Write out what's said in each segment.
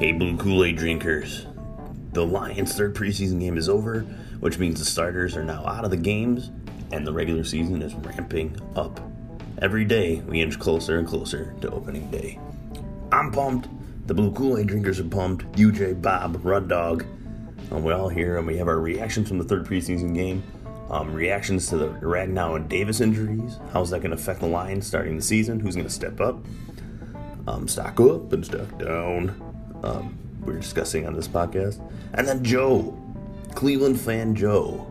Hey, Blue Kool Aid drinkers. The Lions' third preseason game is over, which means the starters are now out of the games and the regular season is ramping up. Every day, we inch closer and closer to opening day. I'm pumped. The Blue Kool Aid drinkers are pumped. UJ, Bob, Rud Dog. Um, we're all here and we have our reactions from the third preseason game. Um, reactions to the Ragnow and Davis injuries. How's that going to affect the Lions starting the season? Who's going to step up? Um, stock up and stock down. Um, we're discussing on this podcast. And then Joe, Cleveland fan Joe,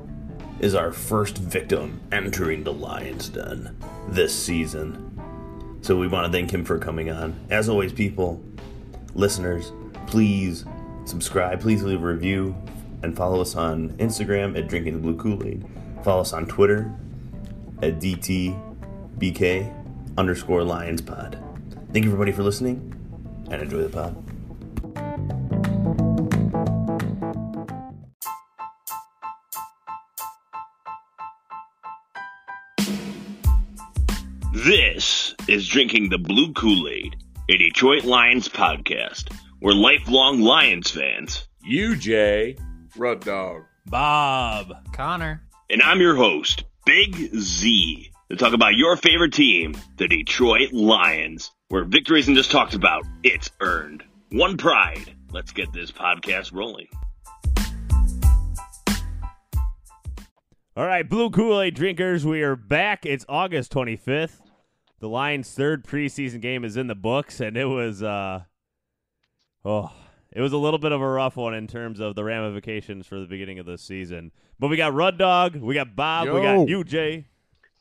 is our first victim entering the Lions Den this season. So we want to thank him for coming on. As always, people, listeners, please subscribe, please leave a review, and follow us on Instagram at Drinking the Blue Kool Aid. Follow us on Twitter at DTBK underscore Lions Pod. Thank you, everybody, for listening, and enjoy the pod. This is Drinking the Blue Kool Aid, a Detroit Lions podcast. We're lifelong Lions fans, UJ, Rud Dog, Bob, Connor, and I'm your host, Big Z, to talk about your favorite team, the Detroit Lions, where victory isn't just talked about, it's earned. One pride. Let's get this podcast rolling. All right, Blue Kool Aid drinkers, we are back. It's August 25th. The Lions' third preseason game is in the books, and it was, uh, oh, it was a little bit of a rough one in terms of the ramifications for the beginning of the season. But we got Rud Dog, we got Bob, we got UJ,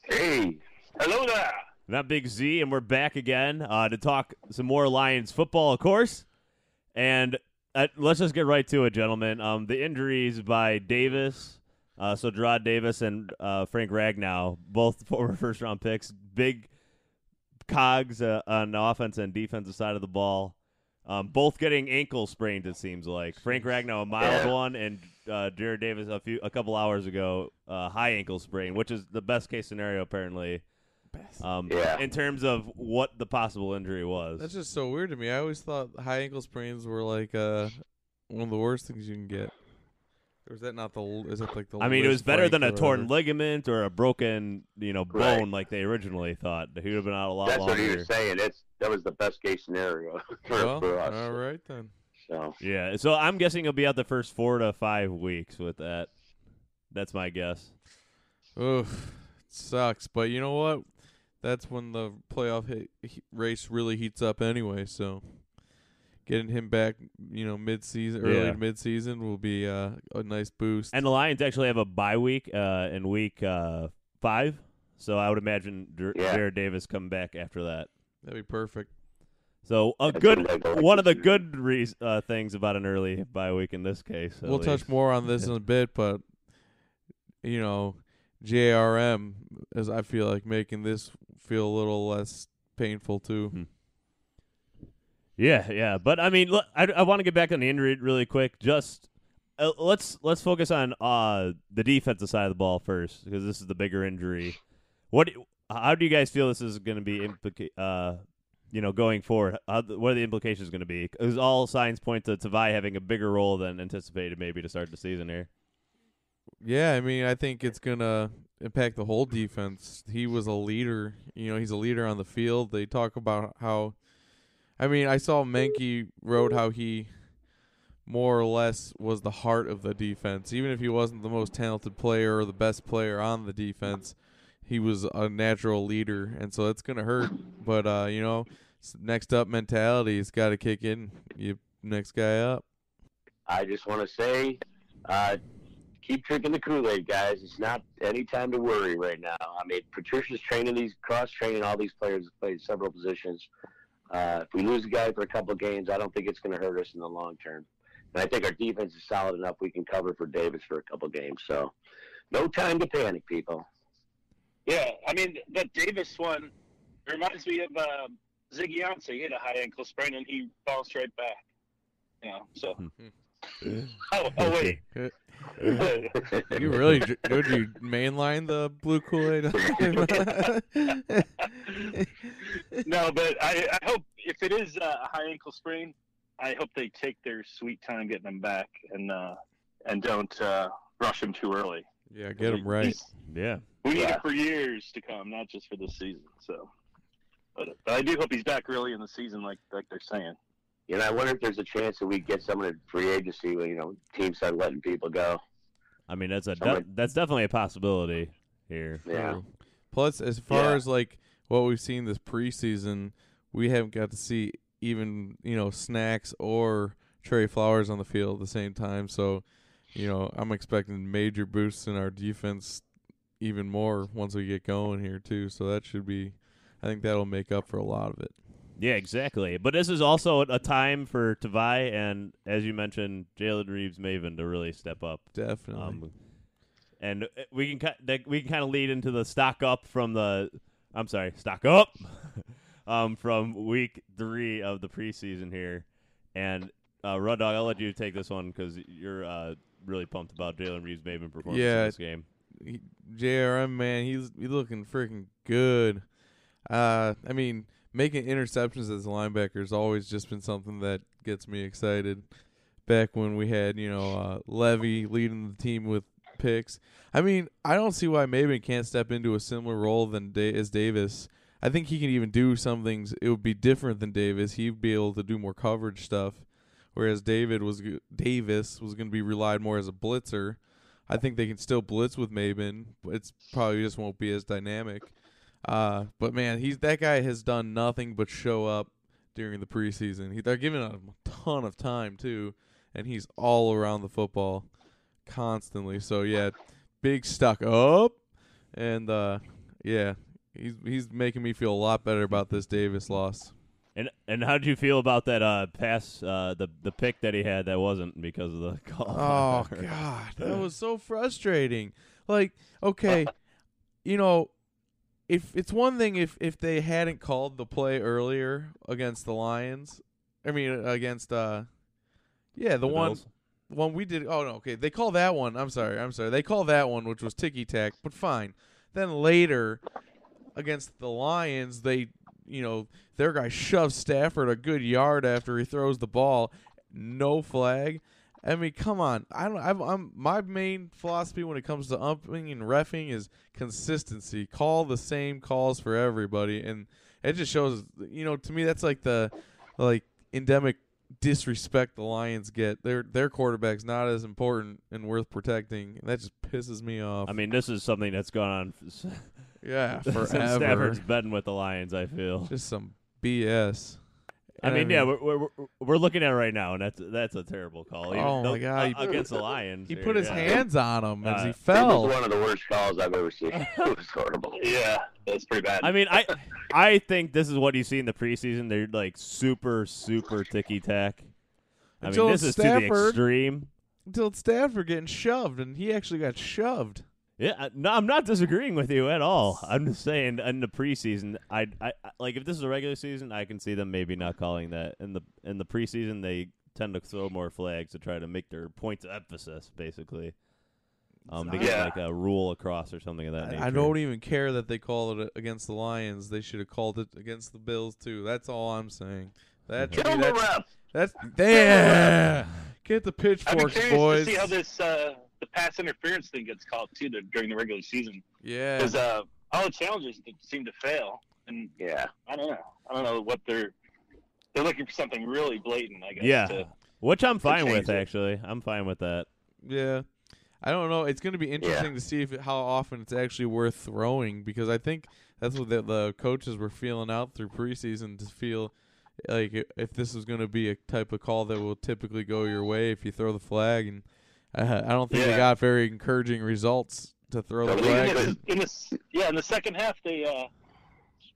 Hey, hello there. not Big Z, and we're back again uh, to talk some more Lions football, of course. And uh, let's just get right to it, gentlemen. Um, the injuries by Davis, uh, so Jarrad Davis and uh, Frank Ragnow, both former first round picks, big cogs uh, on the offense and defensive side of the ball. Um, both getting ankle sprains, it seems like. Frank Ragnow, a mild Yeah. one, and uh, Jarrad Davis a few a couple hours ago, uh, high ankle sprain, which is the best case scenario apparently. Um, Yeah. in terms of what the possible injury was. That's just so weird to me. I always thought high ankle sprains were like uh one of the worst things you can get. Or is that not the? Is it like the? I mean, it was better than a torn whatever? ligament or a broken, you know, Right. bone like they originally thought. He would have been out a lot That's what longer. he was saying. It's that was the best case scenario for, Well, for us. all right then. So Yeah, so I'm guessing he'll be out the first four to five weeks with that. That's my guess. Oof, it sucks. But you know what? That's when the playoff hit, he, race really heats up anyway. So getting him back, you know, mid season, early Yeah. to mid season will be uh, a nice boost. And the Lions actually have a bye week uh, in week uh, five, so I would imagine Jer- Yeah. Jarrad Davis come back after that. That'd be perfect. So a good what I like one of the good re- uh, things about an early bye week in this case. we'll least. touch more on this in a bit, but you know, JRM as I feel like making this feel a little less painful too. Mhm. Yeah, yeah, but I mean, look, I, I want to get back on the injury really quick. Just uh, let's let's focus on uh the defensive side of the ball first because this is the bigger injury. What how do you guys feel this is going to be implica- uh you know going forward? How, what are the implications going to be? Because all signs point to Tavai having a bigger role than anticipated maybe to start the season here. Yeah, I mean, I think it's gonna impact the whole defense. He was a leader. You know, he's a leader on the field. They talk about how. I mean, I saw Meinke wrote how he more or less was the heart of the defense. Even if he wasn't the most talented player or the best player on the defense, he was a natural leader, and so it's gonna hurt. But uh, you know, next up mentality has got to kick in. You next guy up. I just want to say, uh, keep drinking the Kool Aid, guys. It's not any time to worry right now. I mean, Patricia's training these, cross training all these players to play several positions. Uh, if we lose a guy for a couple of games, I don't think it's going to hurt us in the long term. And I think our defense is solid enough we can cover for Davis for a couple of games. So, no time to panic, people. Yeah, I mean that Davis one reminds me of uh, Ziggy Ansah. He had a high ankle sprain and he bounced right back. You know, so. Oh, oh wait. You really dr- would you mainline the blue Kool Aid? no, but I, I hope if it is uh, a high ankle sprain, I hope they take their sweet time getting him back and uh, and don't uh, rush him too early. yeah, get him right. Yeah. We need Yeah. it for years to come, not just for this season. So, but, but I do hope he's back early in the season, like like they're saying. You know, I wonder if there's a chance that we get someone at free agency when, you know, teams start letting people go. I mean, that's a de- that's definitely a possibility here. Yeah. True. Plus, as far Yeah. as like what we've seen this preseason, we haven't got to see even you know snacks or Trey Flowers on the field at the same time. So, you know, I'm expecting major boosts in our defense, even more once we get going here too. So that should be, I think that'll make up for a lot of it. Yeah, exactly. But this is also a time for Tavai and, as you mentioned, Jalen Reeves Maybin to really step up. Definitely. Um, and uh, we can ki- we can kind of lead into the stock up from the I'm sorry, stock up um, from week three of the preseason here. And uh, Rud Dog, I'll let you take this one because you're uh, really pumped about Jalen Reeves Maybin performance Yeah. in this game. he, JRM man, he's he's looking freaking good. Uh, I mean, making interceptions as a linebacker has always just been something that gets me excited. Back when we had you know uh, Levy leading the team with picks, I mean, I don't see why Maybin can't step into a similar role than da- as Davis. I think he can even do some things. It would be different than Davis. He'd be able to do more coverage stuff, whereas David was Davis was going to be relied more as a blitzer. I think they can still blitz with Maybin, but it's probably just won't be as dynamic. Uh, but man, he's that guy has done nothing but show up during the preseason. He, they're giving him a ton of time too, and he's all around the football constantly. So yeah, big stuck up, and uh, yeah, he's he's making me feel a lot better about this Davis loss. And and how did you feel about that uh, pass, uh, the the pick that he had that wasn't because of the call? Oh God, that was so frustrating. Like, okay, you know, if it's one thing if if they hadn't called the play earlier against the Lions, I mean against uh, yeah, the, The one Bills? one we did. Oh no, okay, they call that one. I'm sorry, I'm sorry. They call that one, which was ticky tack, but fine. Then later against the Lions, they you know their guy shoves Stafford a good yard after he throws the ball, no flag. I mean, come on. I don't. I'm, I'm. My main philosophy when it comes to umping and refing is consistency. Call the same calls for everybody, and it just shows. You know, to me, that's like the like endemic disrespect the Lions get. Their their quarterback's not as important and worth protecting. And that just pisses me off. I mean, this is something that's gone on yeah, forever. Stafford's been with the Lions. I feel. Just some BS. I mean, yeah, we're, we're we're- we're looking at it right now, and that's that's a terrible call. Even Oh, though- my God, uh, against the Lions, he here, put his yeah. hands on him as Uh, he It fell. was one of the worst calls I've ever seen. it was horrible. Yeah, that's pretty bad. I mean, I I think this is what you see in the preseason. They're like super super ticky tack. I Until mean, this is to the Stafford- extreme. until Stafford getting shoved, and he actually got shoved. Yeah, I- no, I'm not disagreeing with you at all. I'm just saying in the preseason, I, I I- like if this is a regular season, I can see them maybe not calling that. In the in the preseason, they tend to throw more flags to try to make their points of emphasis, basically. Um, to get Yeah. like a rule across or something of that nature. I, I don't even care that they call it against the Lions. They should have called it against the Bills too. That's all I'm saying. That to Kill me, the that's, ref. that's damn. Get the pitchforks, curious boys. to see how this uh, the pass interference thing gets called too the, during the regular season yeah, because uh, all the challenges seem to fail, and Yeah. I don't know. I don't know what they're they're looking for something really blatant. I guess. Yeah, to- which I'm fine with it. actually. I'm fine with that. yeah. I don't know. It's going to be interesting to see if how often it's actually worth throwing because I think that's what the, the coaches were feeling out through preseason to feel like if this is going to be a type of call that will typically go your way if you throw the flag and Uh, I don't think they got very encouraging results to throw the flag. in, the, in the yeah, in the second half, they uh,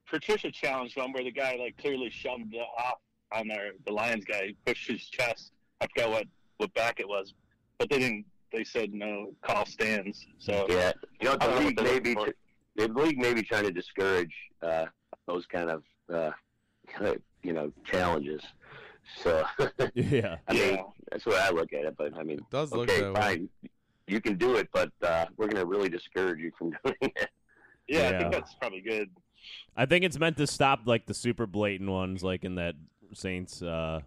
Patricia challenged one where the guy like clearly shoved it off on their the Lions guy, pushed his chest. I forgot what what back it was, but they didn't. They said no call stands. So Yeah, you know, the know league what they're maybe the league maybe trying to discourage uh, those kind of uh, you know challenges. So Yeah. I mean, Yeah. That's the way I look at it. But I mean, It does look okay, that way. fine, you can do it, but uh, we're going to really discourage you from doing it. yeah, I think that's probably good. I think it's meant to stop like the super blatant ones, like in that Saints uh,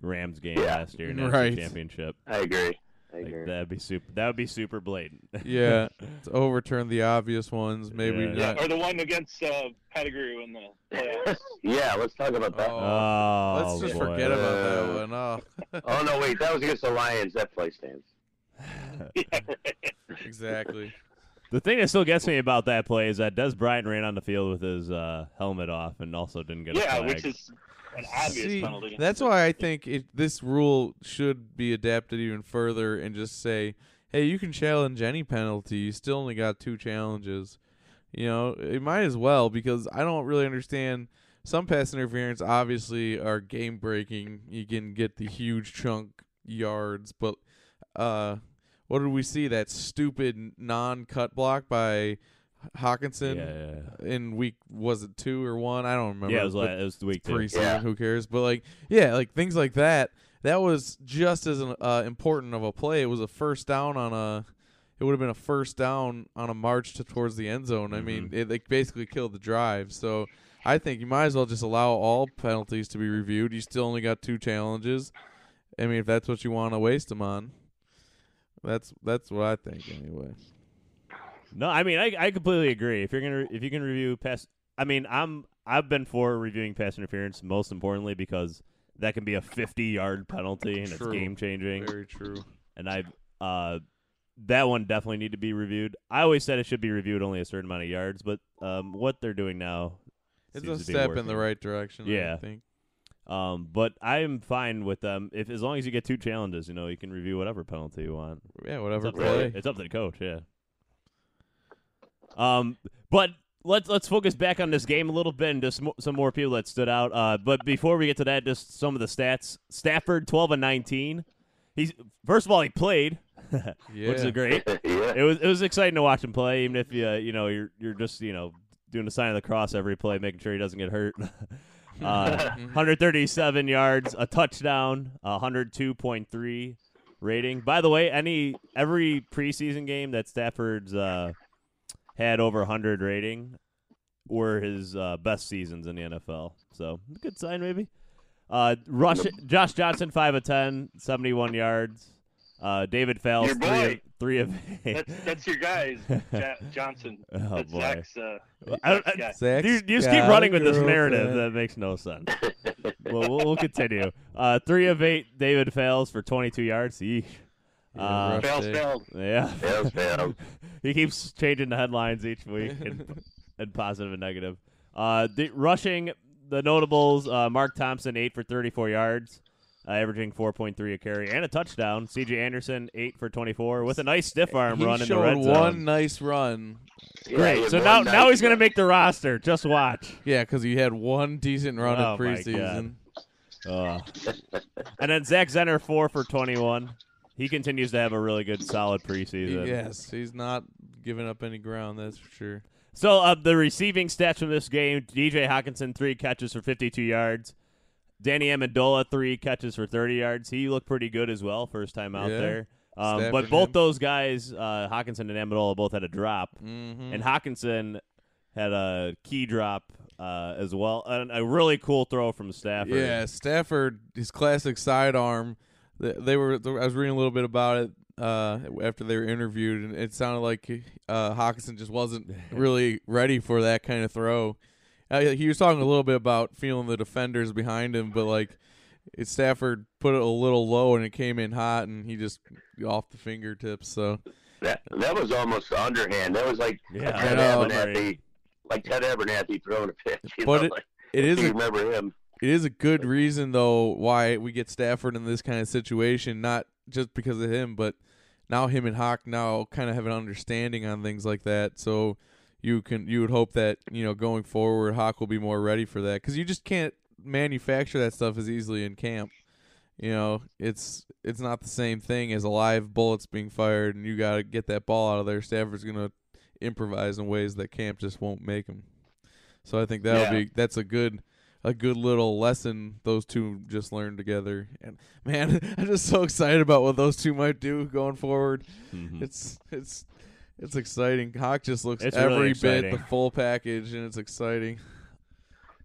Rams game Yeah. last year in the Right. Championship. I agree. I Like, agree. that'd be super. That would be super blatant. yeah, to overturn the obvious ones. Maybe Yeah. Yeah, not. or the one against uh, Pettigrew in the playoffs. yeah, let's talk about that. Oh, Oh, let's just boy. forget about that one. Oh, oh no, wait, that was against the Lions. That play stands. exactly. The thing that still gets me about that play is that Dez Bryant ran on the field with his uh, helmet off and also didn't get a yeah, flag. which is an obvious See, penalty. that's why I think it, this rule should be adapted even further and just say, hey, you can challenge any penalty. You still only got two challenges. You know, it might as well because I don't really understand. Some pass interference obviously are game breaking. You can get the huge chunk yards, but uh, what did we see? That stupid non cut block by Hockenson yeah, in week was it two or one? I don't remember. yeah. yeah, it was but- like, it was the week two. preseason. Yeah. Who cares? But like, yeah, like things like that. That was just as an, uh, important of a play. It was a first down on a. It would have been a first down on a march to towards the end zone. I mean, Mm-hmm. it like basically killed the drive. So I think you might as well just allow all penalties to be reviewed. You still only got two challenges. I mean, if that's what you want to waste them on, that's that's what I think anyway. No, I mean I, I completely agree. If you're gonna if you can review pass, I mean I'm I've been for reviewing pass interference most importantly because that can be a 50 yard penalty and True. it's game changing. Very true. And I uh that one definitely need to be reviewed. I always said it should be reviewed only a certain amount of yards, but um what they're doing now It's seems a to be step in the right direction. Yeah. I think. Um, but I'm fine with them if as long as you get two challenges, you know, you can review whatever penalty you want. Yeah, It's whatever up, play. to, it's up to the coach, yeah. Um, but let's let's focus back on this game a little bit and just mo- some more people that stood out. Uh, but before we get to that, just some of the stats. Stafford, twelve and nineteen. He's first of all he played, Yeah. which is great. yeah. It was it was exciting to watch him play, even if you uh, you know you're you're just you know doing a sign of the cross every play, making sure he doesn't get hurt. uh, 137 yards, a touchdown, 102.3 rating. By the way, any every preseason game that Stafford's uh, had over 100 rating were his uh, best seasons in the NFL. So good sign, maybe. Uh, Rush, Josh Johnson, five of 10, 71 yards. Uh, David Fales, Your three boy. of, three of eight. That's that's your guys, ja- Johnson. Oh, that's boy. Zach's, uh, I don't- Zach's guy. Zach's You, you just got keep running with this narrative. girlfriend. That makes no sense. well, we'll, we'll continue. Uh, three of eight, David Fales for 22 yards. Yeesh. Yeah, Uh, Fails, day. fails. Yeah. Fails, fails. he keeps changing the headlines each week and, and positive and negative. Uh, the, rushing the notables, uh, Mark Thompson, 8 for 34 yards, uh, averaging 4.3 a carry, and a touchdown. C.J. Anderson, 8 for 24, with a nice stiff arm he run in the showed red zone. one nice run. Yeah, Great. So now, nice now he's going to make the roster. Just watch. Yeah, because he had one decent run Oh, in my preseason. Uh, and then Zach Zenner, 4 for 21. He continues to have a really good, solid preseason. Yes, he's not giving up any ground. That's for sure. So uh, the receiving stats from this game: T.J. Hockenson three catches for 52 yards. Danny Amendola three catches for 30 yards. He looked pretty good as well, first time out Yeah. there. Um, but both him. those guys, uh, Hockenson and Amendola, both had a drop, Mm-hmm. and Hockenson had a key drop uh, as well, and a really cool throw from Stafford. Yeah, Stafford, his classic sidearm. They, they were. I was reading a little bit about it uh, after they were interviewed, and it sounded like uh, Hockenson just wasn't really ready for that kind of throw. Uh, he was talking a little bit about feeling the defenders behind him, but like it, Stafford put it a little low, and it came in hot, and he just off the fingertips. So That that was almost underhand. That was like Yeah, Ted know. Abernathy, like Ted Abernathy throwing a pitch. You But know, it- like, it is a remember him. it is a good reason though why we get Stafford in this kind of situation, not just because of him, but now him and Hawk now kind of have an understanding on things like that. So you can you would hope that you know going forward Hawk will be more ready for that because you just can't manufacture that stuff as easily in camp. You know, it's it's not the same thing as a live bullets being fired, and you got to get that ball out of there. Stafford's gonna improvise in ways that camp just won't make him. So I think that'll Yeah. be that's a good a good little lesson those two just learned together. And man, I'm just so excited about what those two might do going forward. Mhm. It's it's it's exciting. Hawk just looks It's every really bit the exciting. full package, and it's exciting.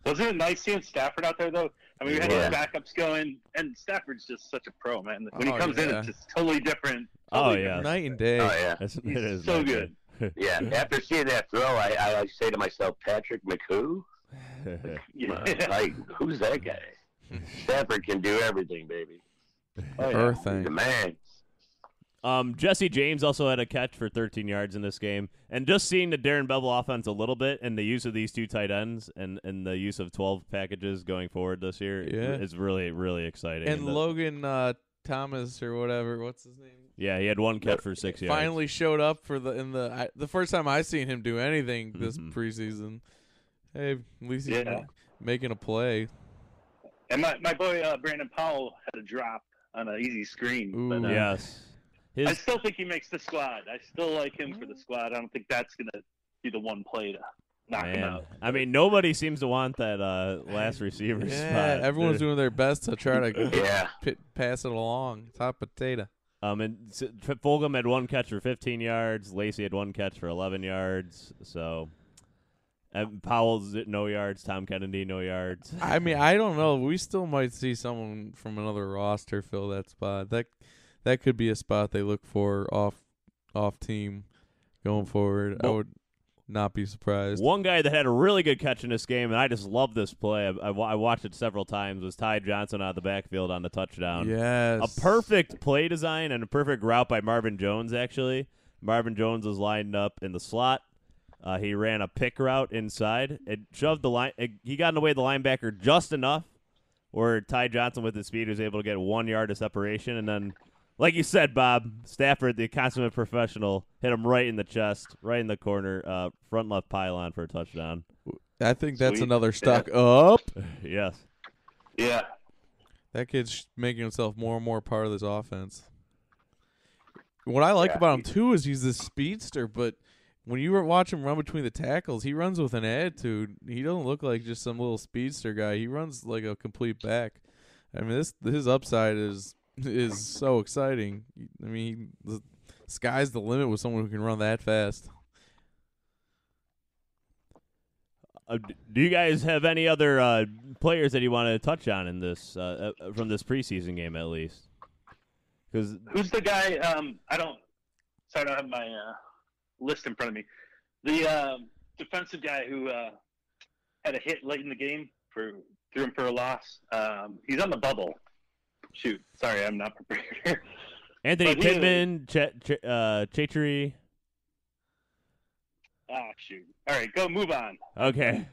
Wasn't it nice seeing Stafford out there though? I mean, we had Yeah. his backups going, and Stafford's just such a pro, man. When Oh, he comes in, yeah. it's just totally different. Oh, oh Totally yeah. Night and oh, day. Oh yeah, It's, it He's is so not good. yeah. After seeing that throw, I, I, I say to myself, Patrick McHugh. different. Yeah. Like, who's that guy? Stafford can do everything, baby. Oh, yeah. Earth He's thing. the man. Um, Jesse James also had a catch for 13 yards in this game, and just seeing the Darrell Bevell offense a little bit and the use of these two tight ends and, and the use of 12 packages going forward this year Yeah. is really really exciting. And the- Logan uh, Thomas or whatever, what's his name? yeah, he had one catch for six yards. Finally showed up for the in the I, the first time I seen him do anything this Mhm. preseason. Hey, at least he's Yeah. making a play. And my, my boy uh, Brandon Powell had a drop on an easy screen. But, uh, Ooh. Yes, I still think he makes the squad. I still like him for the squad. I don't think that's gonna be the one play to knock him out. I mean, nobody seems to want that uh, last receiver Yeah, spot. everyone's doing their best to try to Yeah. pit, pass it along. It's hot potato. Um, and S- Fulgham had one catch for 15 yards. Lacy had one catch for 11 yards. So, and Powell's no yards. Tom Kennedy no yards. I mean, I don't know. We still might see someone from another roster fill that spot. That that could be a spot they look for off off team going forward. I would not be surprised. One guy that had a really good catch in this game, and I just love this play. I, I, I watched it several times. Was Ty Johnson out of the backfield on the touchdown? Yes, A perfect play design and a perfect route by Marvin Jones. Actually, Marvin Jones was lined up in the slot. Uh, he ran a pick route inside. It shoved the line. It, he got in the way of the linebacker just enough, where Ty Johnson with his speed was able to get one yard of separation, and then, like you said, Bob Stafford, the consummate professional, hit him right in the chest, right in the corner, uh, front left pylon for a touchdown. I think that's Sweet. another stock up. yes. Yeah. That kid's making himself more and more part of this offense. What I like Yeah, about him too is he's this speedster, but when you watch him run between the tackles, he runs with an attitude. He doesn't look like just some little speedster guy. He runs like a complete back. I mean, this his upside is is so exciting. I mean, the sky's the limit with someone who can run that fast. Uh, do you guys have any other uh, players that you want to touch on in this uh, uh, from this preseason game at least? Because Who's the guy? Um, I don't. Sorry, I don't have my uh, list in front of me. The um, defensive guy who uh, had a hit late in the game for threw him for a loss. Um, he's on the bubble. Shoot, sorry, I'm not prepared. Anthony But Pittman, Ch- Ch- uh, Chatri. ah, shoot. All right, go move on. Okay,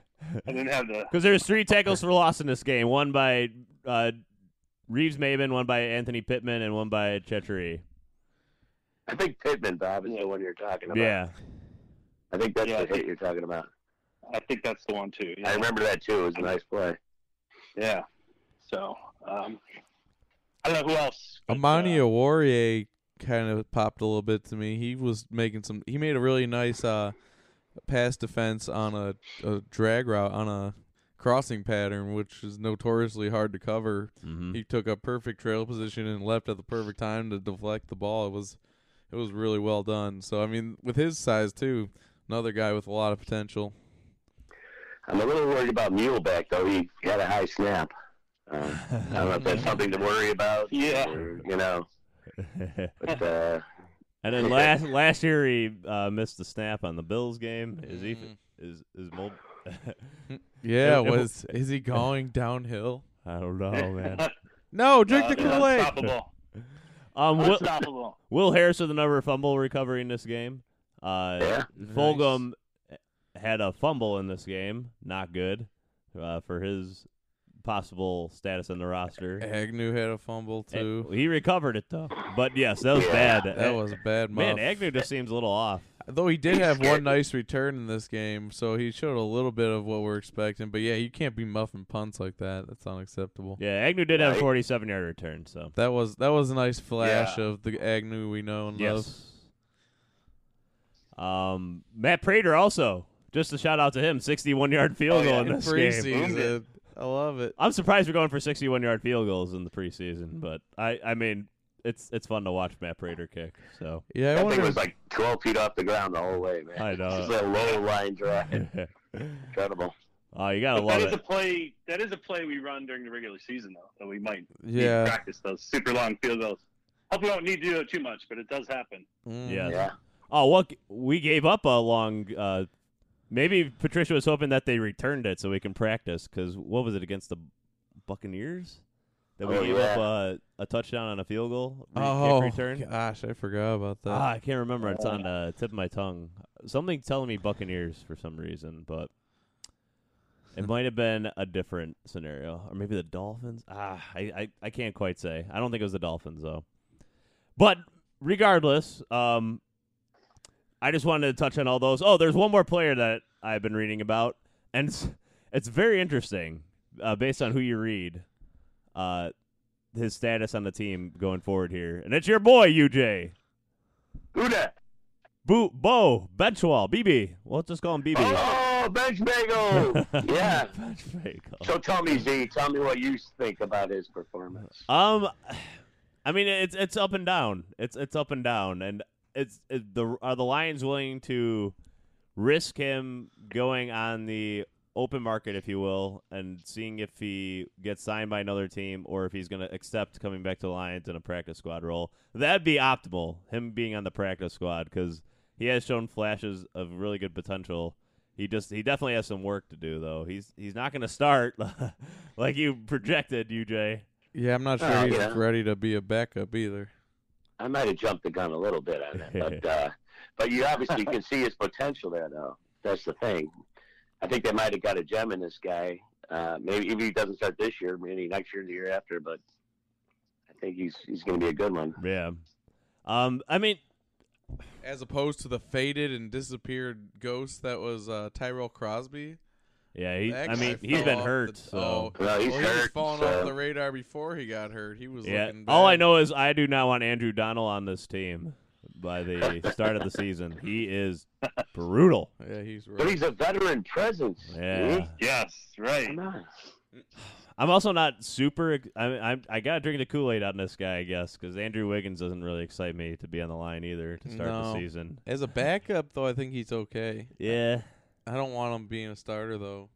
I didn't have the. because there's three tackles for loss in this game. One by uh, Reeves Maybin, one by Anthony Pittman, and one by Chetri. I think Pittman, Bob, is the one you're talking about. Yeah, I think that's Yeah, I the hit you're talking about. I think that's the one too. Yeah. I remember that too. It was a nice play. Yeah. So, um, I don't know who else. but, Amani uh, Warrior kind of popped a little bit to me. He was making some. He made a really nice uh, pass defense on a, a drag route on a crossing pattern, which is notoriously hard to cover. hmm He took a perfect trail position and left at the perfect time to deflect the ball. It was it was really well done. So I mean, with his size too, another guy with a lot of potential. I'm a little worried about Muhlbach, though. He had a high snap. Uh, I don't know if that's something to worry about. Yeah. or, you know, but uh, and then last last year he uh, missed the snap on the Bills game. Is he Mm. is is Mold? Yeah, It- it- was is he going downhill? I don't know, man. No, drink uh, the Kool Aid. Unstoppable. Um, Will, Unstoppable. Will Harris with another fumble recovery in this game. Uh, Yeah. Fulgham had a fumble in this game. Not good uh, for his possible status on the roster. Agnew had a fumble too. He recovered it though, but yes, that was bad. that was a bad man. Agnew just seems a little off. Though he did have one nice return in this game, so he showed a little bit of what we're expecting. But yeah, you can't be muffing punts like that. That's unacceptable. Yeah, Agnew did have a 47 yard return, so That was that was a nice flash Yeah. of the Agnew we know and love. yes. Um, Matt Prater also just a shout out to him, 61 yard field Oh, goal yeah, in In this game. Preseason, I love it. I'm surprised we're going for 61 yard field goals in the preseason, but I I mean it's it's fun to watch Matt Prater kick. So Yeah, I that wonder. thing was like 12 feet off the ground the whole way, man. I know. Just a low line drive. Incredible. oh, you gotta But love that is a play. That is a play we run during the regular season, though. That we might need yeah. practice those super long field goals. Hope we don't need to do it too much, but it does happen. Mm. Yeah. Yeah. Oh, what we gave up a long. Uh, maybe Patricia was hoping that they returned it so we can practice. Because what was it against the Buccaneers? That we Oh, gave yeah. up a, a touchdown on a field goal re- Oh return. gosh, I forgot about that. Ah, I can't remember. It's on the tip of my tongue. Something telling me Buccaneers for some reason, but it might have been a different scenario, or maybe the Dolphins. Ah, I, I, I can't quite say. I don't think it was the Dolphins though. But regardless, um, I just wanted to touch on all those. Oh, there's one more player that I've been reading about, and it's, it's very interesting uh, based on who you read. Uh, his status on the team going forward here, and it's your boy UJ. Who that? Boo, Bo, Benzschawel, BB. Well, let's just call him BB. Oh, Bench Bagel. yeah. Benzschawel. So tell me, Z, tell me what you think about his performance. Um, I mean, it's it's up and down. It's it's up and down, and it's it, the are the Lions willing to risk him going on the open market, if you will, and seeing if he gets signed by another team or if he's going to accept coming back to the Lions in a practice squad role. That'd be optimal. Him being on the practice squad because he has shown flashes of really good potential. He just he definitely has some work to do though. He's he's not going to start like you projected, UJ. yeah, I'm not sure Oh, he's yeah. ready to be a backup either. I might have jumped the gun a little bit on that, but uh, but you obviously can see his potential there, though. That's the thing. I think they might have got a gem in this guy. Uh, maybe if he doesn't start this year, maybe next year, or the year after. But I think he's he's going to be a good one. Yeah. Um, I mean, As opposed to the faded and disappeared ghost that was uh, Tyrell Crosby. Yeah, he, That I mean, guy he's fell been hurt, the- so oh, Well, he's well, he was falling so- off the radar before he got hurt. He was yeah. looking. All I know is I do not want Andrew Donnal on this team by the start of the season. He is brutal. Yeah, he's right. But he's a veteran presence. Yeah. See? Yes, right. Come. I'm also not super. ex- I I'm, I gotta drink the Kool Aid on this guy, I guess, because Andrew Wiggins doesn't really excite me to be on the line either to start the No. season. As a backup, though, I think he's okay. Yeah, I don't want him being a starter though.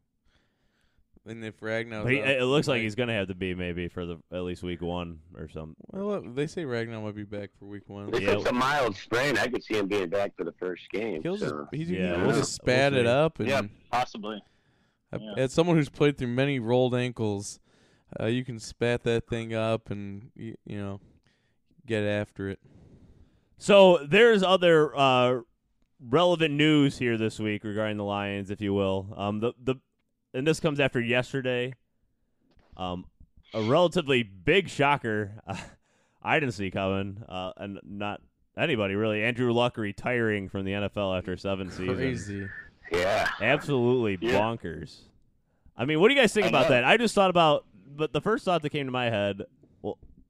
And if Ragnar, but he, it looks like he's gonna have to be maybe for the at least week one or something. Well, look, they say Ragnar might be back for week one. If Yeah. it's a mild sprain, I could see him being back for the first game. He'll just so. he's, Yeah, he'll we'll- just spat we'll it up. And Yeah, possibly. I- yeah. as someone who's played through many rolled ankles, uh, you can spat that thing up and you, you know get after it. So there's other uh, relevant news here this week regarding the Lions, if you will. Um, the the and this comes after yesterday. Um, a relatively big shocker. I didn't see coming, uh, and not anybody really. Andrew Luck retiring from the NFL after seven seasons. Crazy. Yeah. Absolutely Yeah. bonkers. I mean, what do you guys think I about know. that? I just thought about, but the first thought that came to my head wa-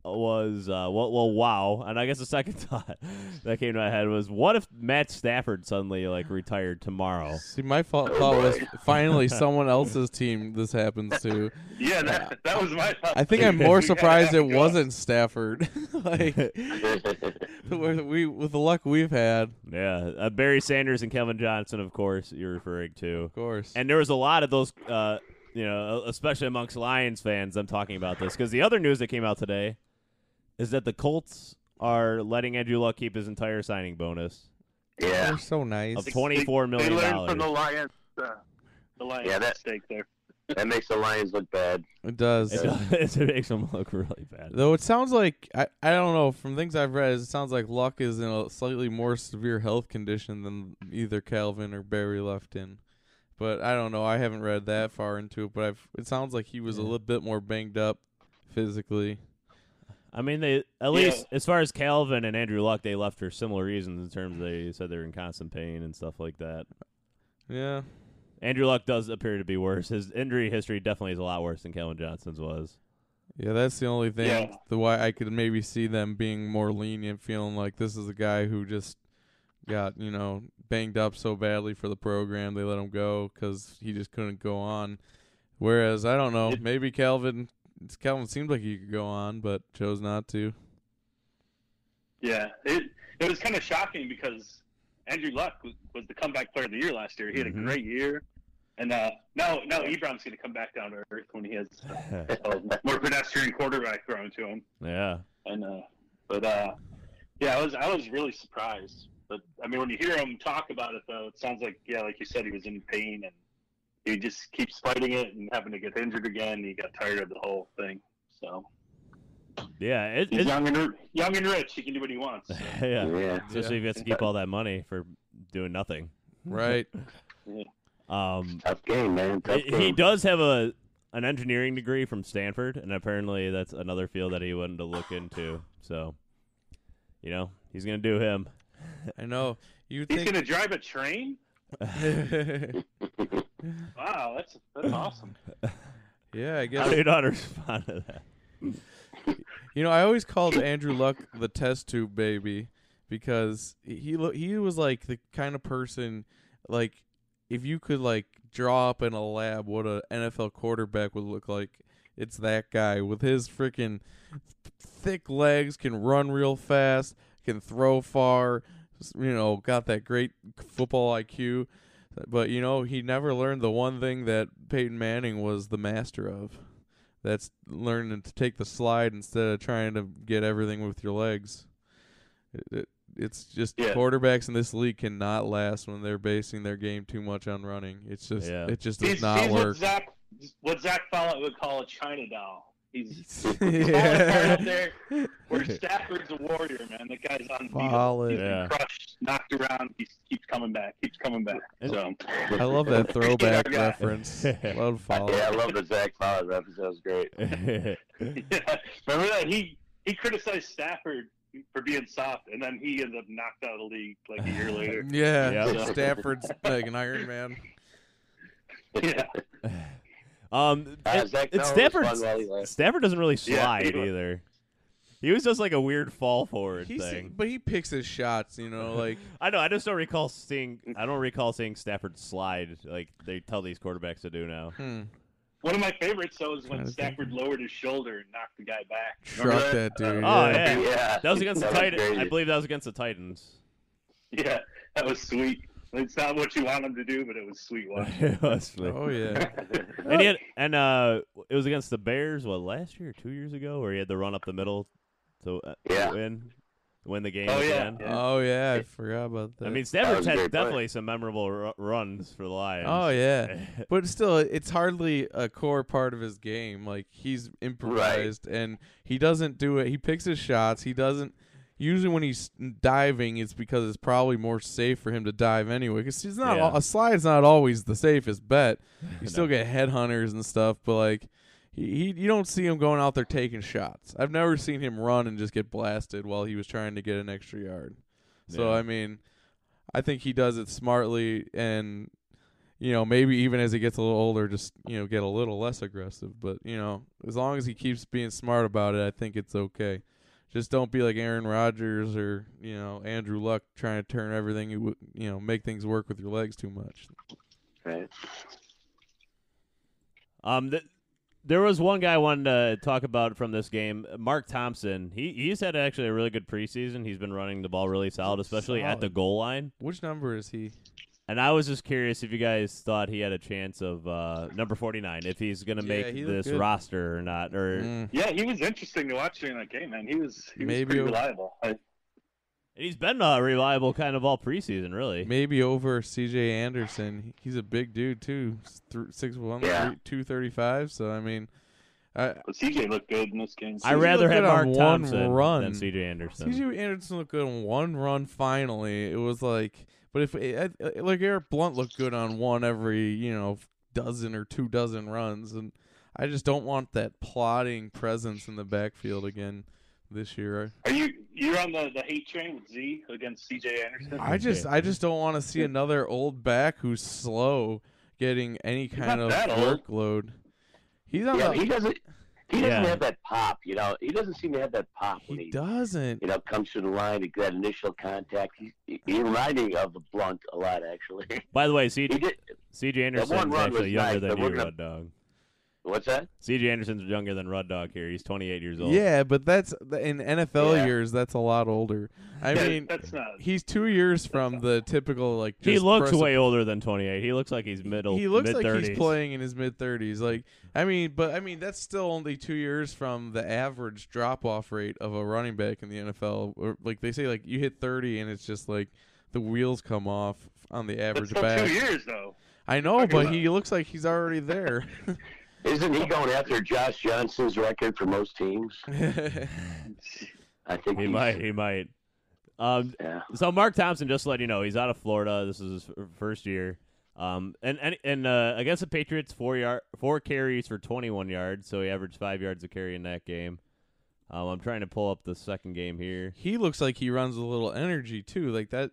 was, uh, well, well, wow. And I guess the second thought that came to my head was, what if Matt Stafford suddenly like retired tomorrow? See, my thought, thought was finally someone else's team this happens to. Yeah, that, that was my thought. I think I'm more surprised it wasn't Stafford. like with- we with the luck we've had, Yeah, uh, Barry Sanders and Calvin Johnson, of course, you're referring to. of course. And there was a lot of those, uh, you know, especially amongst Lions fans. I'm talking about this because the other news that came out today is that the Colts are letting Andrew Luck keep his entire signing bonus yeah. They're so nice. of twenty-four They learned from the dollars. Lions. Uh, the Lions Yeah, that- mistake there. That makes the Lions look bad. It does. It, does, it makes him look really bad. Though it sounds like I, I don't know from things I've read, it sounds like Luck is in a slightly more severe health condition than either Calvin or Barry left in. but I don't know. I haven't read that far into it, but I've, it sounds like he was a Yeah. little bit more banged up physically. I mean, they at least as far as Calvin and Andrew Luck, they left for similar reasons in terms they said they were in constant pain and stuff like that. Yeah. Andrew Luck does appear to be worse. His injury history definitely is a lot worse than Calvin Johnson's was. Yeah, that's the only thing. Yeah. The why I could maybe see them being more lenient, feeling like this is a guy who just got you know banged up so badly for the program they let him go because he just couldn't go on. Whereas I don't know, maybe Calvin Calvin seemed like he could go on, but chose not to. Yeah, it it was kind of shocking because Andrew Luck was, was the comeback player of the year last year. He had Mhm. a great year, and uh, now now Ebron's going to come back down to earth when he has uh, a more pedestrian quarterback thrown to him. yeah. And uh, but uh, yeah, I was I was really surprised. But I mean, when you hear him talk about it, though, it sounds like yeah, like you said, he was in pain and he just keeps fighting it and having to get injured again. He got tired of the whole thing. So Yeah, it, he's it, young and young and rich. He can do what he wants. So. yeah. Yeah. Especially if he has to keep all that money for doing nothing. Right. Um, Tough game, man. Tough he- game. he does have a an engineering degree from Stanford, and apparently that's another field that he wanted to look into. So, you know, he's gonna do him. I know. You He's think going to drive a train. Wow, that's that's awesome. Yeah, I How guess do you not respond to that? You know, I always called Andrew Luck the test tube baby because he lo- he was like the kind of person like if you could like draw up in a lab what a NFL quarterback would look like, it's that guy with his freaking thick legs, can run real fast, can throw far, s- you know, got that great football IQ. But you know, he never learned the one thing that Peyton Manning was the master of. That's learning to take the slide instead of trying to get everything with your legs. It, it, it's just Yeah. quarterbacks in this league cannot last when they're basing their game too much on running. It's just Yeah. it just does He's, not he's what work. Zach what Zach Follett would call a China doll. He's falling yeah. up there. Where Stafford's a warrior, man. The guy's on Follett. He's Yeah. crushed, knocked around. He keeps coming back. Keeps coming back. So I love that throwback Yeah. reference. Love follow. Yeah, I love the Zach Follett reference. That was great. yeah. remember that he he criticized Stafford for being soft, and then he ended up knocked out of the league like a year later. Yeah, Yeah. Stafford's like an Iron Man. yeah. Um, Uh, it- it's Stafford. fun while he left. Stafford doesn't really Yeah, slide he either. He was just like a weird fall forward He's, thing. but he picks his shots. You know, like I know. I just don't recall seeing. I don't recall seeing Stafford slide like they tell these quarterbacks to do now. hmm, One of my favorites though is when Trying think. Stafford lowered his shoulder and knocked the guy back. Remember truck that dude. Oh, yeah. yeah. yeah. That was against the That was Titans. I believe that was against the Titans. Yeah, that was sweet. It's not what you want him to do, but it was sweet watching. It was funny. Oh yeah. And he had, and uh, it was against the Bears. What last year, or two years ago, where he had to run up the middle to uh, Yeah. win, win the game. Oh, at the yeah. end. Oh yeah, I forgot about that. I mean, That Stafford's was a had great play. definitely some memorable ru- runs for the Lions. oh yeah, but still, it's hardly a core part of his game. Like he's improvised, and he doesn't do it. He picks his shots. He doesn't. Usually, when he's diving, it's because it's probably more safe for him to dive anyway. Because he's not Yeah. al- a slide's not always the safest bet. You still get headhunters and stuff, but like. He, he, you don't see him going out there taking shots. I've never seen him run and just get blasted while he was trying to get an extra yard. So Yeah. I mean, I think he does it smartly, and you know maybe even as he gets a little older, just you know get a little less aggressive. But you know, as long as he keeps being smart about it, I think it's okay. Just don't be like Aaron Rodgers or you know Andrew Luck trying to turn everything you you know make things work with your legs too much. Right. Um, th- there was one guy I wanted to talk about from this game, Mark Thompson. He he's had actually a really good preseason. He's been running the ball really solid, especially at the goal line. Which number is he? And I was just curious if you guys thought he had a chance of uh, number forty nine, if he's going to Yeah, make he this good. roster or not. Or Mm. Yeah, he was interesting to watch during that game, man. He was he was Maybe pretty a- reliable. I, he's been uh, reliable kind of all preseason, really. Maybe over C.J. Anderson. He's a big dude too, th- six one, Yeah. two thirty five. So I mean, I, CJ looked good in this game. I CJ rather have good on Mark one run. than C.J. Anderson. CJ Anderson looked good on one run. Finally, it was like, But if eh, eh, like Eric Blount looked good on one every you know dozen or two dozen runs, and I just don't want that plotting presence in the backfield again this year. Are you you're on the, the hate train with Z against CJ Anderson? I just I just don't want to see another old back who's slow getting any kind of workload. He's on Yeah, the he doesn't. He doesn't Yeah. have that pop. You know, he doesn't seem to have that pop when he he, doesn't. you know, comes to the line. He that initial contact. He, he, he reminded me of the Blount a lot, actually. By the way, he CJ, did. CJ one Anderson's run actually younger nice, than you, we're gonna- Rud Dog. What's that? CJ Anderson's younger than Rud Dog here. He's 28 years old. Yeah, but that's in NFL Yeah. years. That's a lot older. I mean, that's not. he's two years from the typical like. he looks press- way older than 28. He looks like he's middle. He looks mid-30s. like he's playing in his mid thirties. Like I mean, but I mean that's still only two years from the average drop off rate of a running back in the NFL. Or like they say, like you hit thirty and it's just like the wheels come off on the average still back. two years though. I know, but about- he looks like he's already there. Isn't he going after Josh Johnson's record for most teams? I think He might. He might. Um, Yeah. so Mark Thompson, just to let you know, he's out of Florida. This is his first year. Um, and and, and uh, against the Patriots, four yard, four carries for 21 yards. So he averaged five yards a carry in that game. Um, I'm trying to pull up the second game here. he looks like he runs with a little energy too. Like that,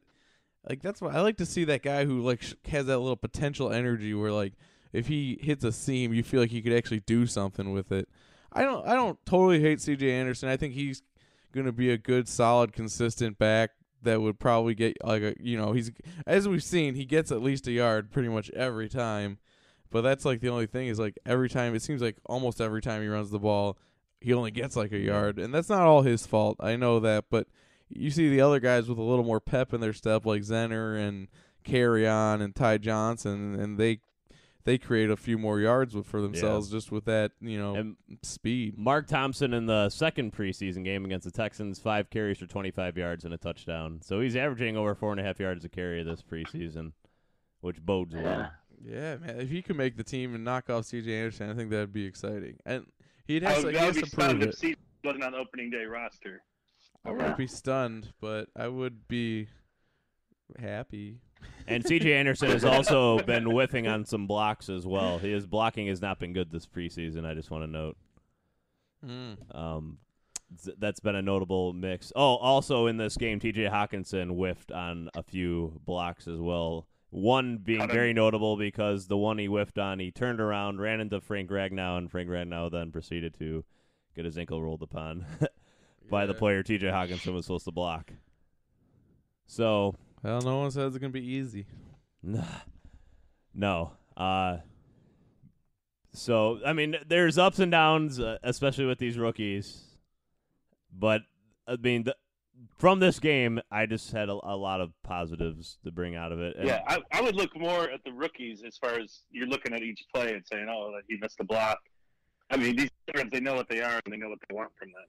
like that's what I like to see. That guy who like sh- has that little potential energy where like if he hits a seam, you feel like he could actually do something with it. I don't. I don't totally hate C.J. Anderson. I think he's gonna be a good, solid, consistent back that would probably get like a you know he's as we've seen he gets at least a yard pretty much every time. But that's like the only thing is like every time it seems like almost every time he runs the ball, he only gets like a yard, and that's not all his fault. I know that, but you see the other guys with a little more pep in their step, like Zenner and Kerryon and Ty Johnson, and they they create a few more yards with, for themselves just with that you know And speed. Mark Thompson in the second preseason game against the Texans, five carries for 25 yards and a touchdown. So he's averaging over four and a half yards a carry this preseason, which bodes well. Yeah. Yeah, man, if he could make the team and knock off C.J. Anderson, I think that'd be exciting. And he'd have, to, he I has would be to prove stunned if it. C wasn't on the opening day roster. I wouldn't be stunned, but I would be happy. And C.J. Anderson has also been whiffing on some blocks as well. His blocking has not been good this preseason. I just want to note. Mm. Um, z- that's been a notable mix. Oh, also in this game, T.J. Hockenson whiffed on a few blocks as well. One being very notable because the one he whiffed on, he turned around, ran into Frank Ragnow, and Frank Ragnow then proceeded to get his ankle rolled upon by the player T.J. Hockenson was supposed to block. So Well, no one says it's gonna be easy. no. Uh, so I mean, there's ups and downs, uh, especially with these rookies. But I mean, the, from this game, I just had a, a lot of positives to bring out of it. And Yeah, I, I would look more at the rookies as far as you're looking at each play and saying, "Oh, he missed the block." I mean, these veterans they know what they are and they know what they want from them.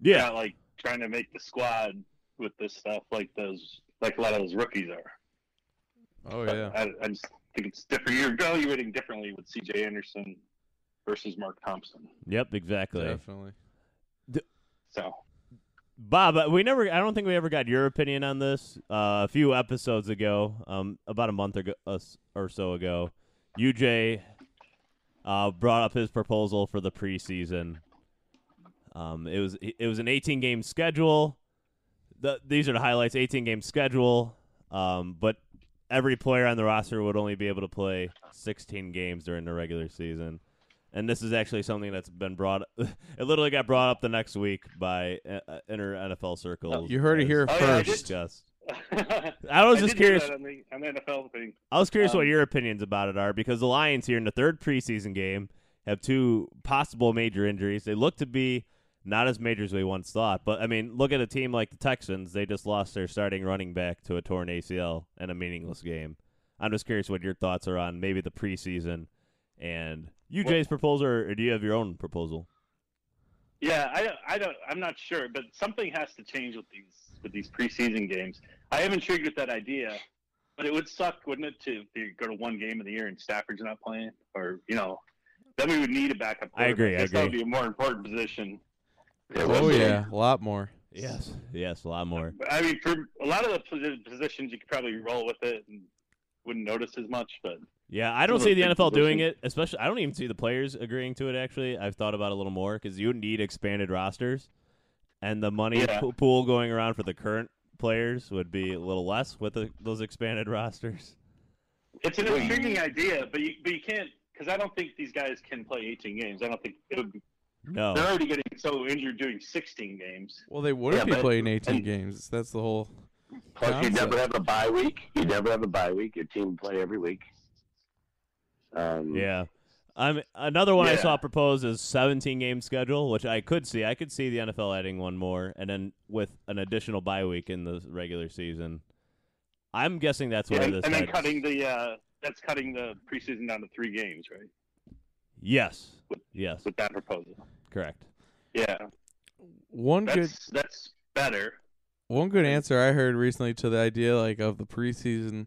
They're yeah, not like trying to make the squad with this stuff like those, like a lot of those rookies are. Oh But yeah. I, I just think it's different. You're evaluating differently with C.J. Anderson versus Mark Thompson. yep, exactly. Definitely. So Bob, uh, we never. I don't think we ever got your opinion on this. Uh, a few episodes ago, um, about a month ago uh, or so ago, UJ uh, brought up his proposal for the preseason. Um, it was it was an 18 game schedule. The, these are the highlights: 18 game schedule. Um, but every player on the roster would only be able to play 16 games during the regular season. And this is actually something that's been brought. it literally got brought up the next week by uh, inner NFL circles. You heard it here Oh, yeah, I did. first. discussed. I I was just curious. that on the, on the NFL thing. I was curious what Um, your opinions about it are because the Lions here in the third preseason game have two possible major injuries. They look to be not as major as we once thought, but I mean, look at a team like the Texans. They just lost their starting running back to a torn ACL in a meaningless game. I'm just curious what your thoughts are on maybe the preseason and UJ's proposal, or do you have your own proposal? Yeah, I, don't- I don't. I'm not sure, but something has to change with these with these preseason games. I am intrigued with that idea, but it would suck, wouldn't it, to, to go to one game of the year and Stafford's not playing, or you know, then we would need a backup. I agree, I quarterback. guess That would be a more important position. Yeah, Oh yeah, a lot more. Yes, yes, a lot more. I mean, for a lot of the positions, you could probably roll with it and wouldn't notice as much. But Yeah, I don't see the the NFL doing it. Especially, I don't even see the players agreeing to it. Actually, I've thought about it a little more because you need expanded rosters, and the money Yeah. pool going around for the current players would be a little less with the, those expanded rosters. it's an intriguing idea. But you, but you can't because I don't think these guys can play 18 games. I don't think it would be, No, they're already getting so injured doing 16 games. Well, they wouldn't Yeah, be but- playing 18 and- games. That's the whole. Plus, you never have a bye week. You never have a bye week. Your team play every week. Um, yeah. I'm another one I saw proposed is 17 game schedule, which I could see. I could see the NFL adding one more, and then with an additional bye week in the regular season. I'm guessing that's Yeah, where and, this and then heads. cutting the uh, that's cutting the preseason down to three games, right? Yes, yes, With that proposal. Correct. Yeah, One good that's that's better. One good answer I heard recently to the idea like of the preseason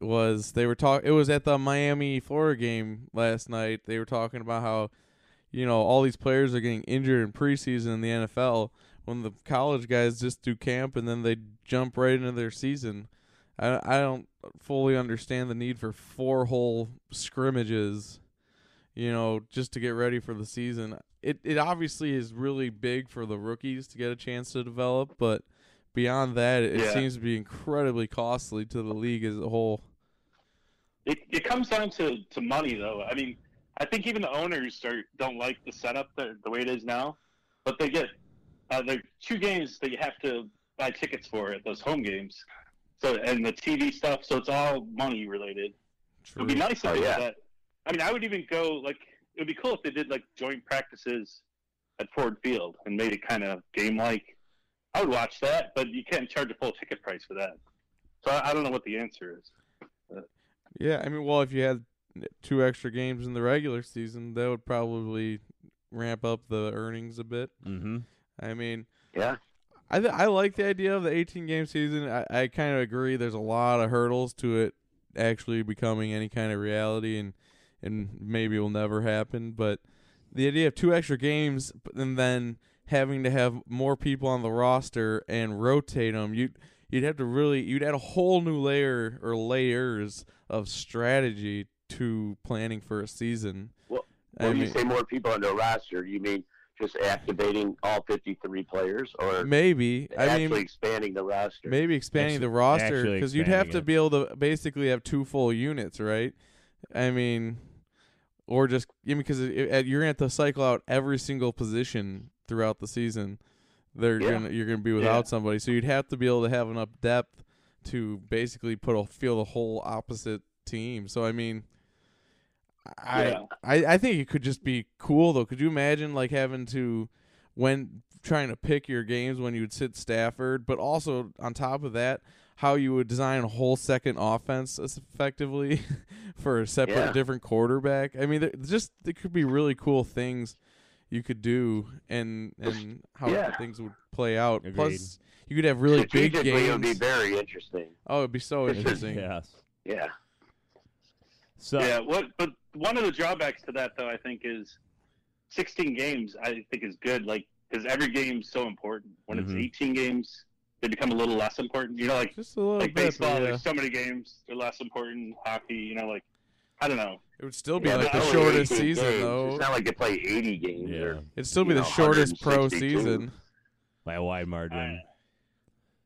was they were talk. It was at the Miami Florida game last night. They were talking about how you know all these players are getting injured in preseason in the NFL when the college guys just do camp and then they jump right into their season. I I don't fully understand the need for four whole scrimmages, you know, just to get ready for the season. It it obviously is really big for the rookies to get a chance to develop, but beyond that, it, Yeah. seems to be incredibly costly to the league as a whole. It it comes down to, to money though. I mean, I think even the owners are, don't like the setup the, the way it is now, but they get uh, there are two games that you have to buy tickets for at those home games. So and the TV stuff, so it's all money related. It would be nice if Oh, yeah. that. I mean, I would even go like it would be cool if they did like joint practices at Ford Field and made it kind of game like. I would watch that, but you can't charge a full ticket price for that. So I, I don't know what the answer is. Yeah, I mean, well, if you had two extra games in the regular season, that would probably ramp up the earnings a bit. Mm-hmm. I mean, Yeah. I th- I like the idea of the 18 game season. I, I kind of agree. There's a lot of hurdles to it actually becoming any kind of reality, and and maybe it will never happen. But the idea of two extra games and then having to have more people on the roster and rotate them, you you'd have to really you'd add a whole new layer or layers of strategy to planning for a season. Well, I When you say more people on the roster, you mean just activating all 53 players, or Maybe I actually mean expanding the roster? Maybe expanding Actu- the roster because you'd have expanding to it. be able to basically have two full units, right? I mean, or just I mean, because you're gonna have to cycle out every single position throughout the season. They're Yeah. gonna you're gonna be without somebody, so you'd have to be able to have enough depth to basically put a feel the whole opposite team. So I mean. I, Yeah. I I think it could just be cool though. Could you imagine like having to when trying to pick your games when you would sit Stafford, but also on top of that, how you would design a whole second offense effectively for a separate Yeah. different quarterback. I mean, there, just there could be really cool things you could do, and and how Yeah. things would play out. Agreed. Plus, you could have really big games. it would be very interesting. Oh, it'd be so interesting. Yes. Yeah. So Yeah, what? But one of the drawbacks to that, though, I think, is 16 games. I think is good, like because every game's so important. When Mhm. it's 18 games, they become a little less important. You know, like Just a little like bit. baseball, yeah. there's so many games, they're less important. Hockey, you know, like I don't know. It would still be Yeah, like the shortest season, games. though. It's not like they play 80 games. Yeah. Or, It'd still be the know, shortest pro season. by a wide margin.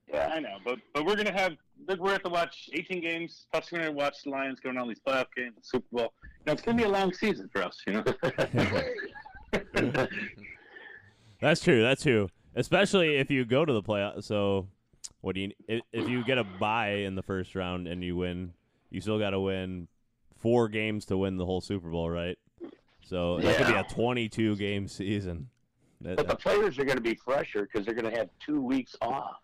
yeah. I know, but but we're gonna have we're gonna have to watch 18 games. Plus, we're gonna watch the Lions going on these playoff games, Super Bowl. You know, it's gonna be a long season for us. You know. That's true. That's true. Especially if you go to the playoff. Uh, so, what do you? If, if you get a bye in the first round and you win, you still got to win four games to win the whole Super Bowl, right? So that could be a 22 game season. That- But the players are going to be fresher because they're going to have two weeks off.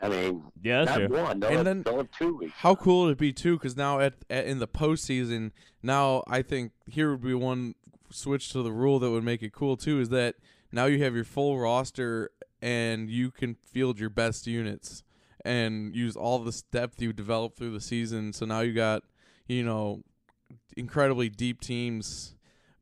I mean, yeah, that's not true. one. They'll, And have, then- they'll have two weeks. How cool would it be too? Because now at, at in the postseason, now I think here would be one switch to the rule that would make it cool too. Is that now you have your full roster and you can field your best units and use all the depth you developed through the season. So now you got you know incredibly deep teams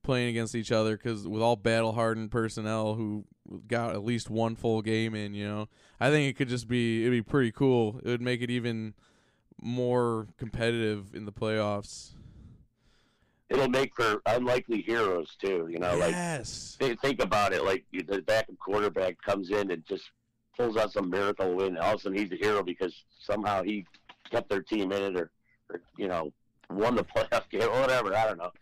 playing against each other because with all battle hardened personnel who got at least one full game in. You know, I think it could just be it'd be pretty cool. It would make it even more competitive in the playoffs. It'll make for unlikely heroes too. You know, like yes, think, think about it. Like the backup quarterback comes in and just pulls out some miracle win. All of a sudden, he's a hero because somehow he kept their team in it, or, or you know, won the playoff game, or whatever. I don't know.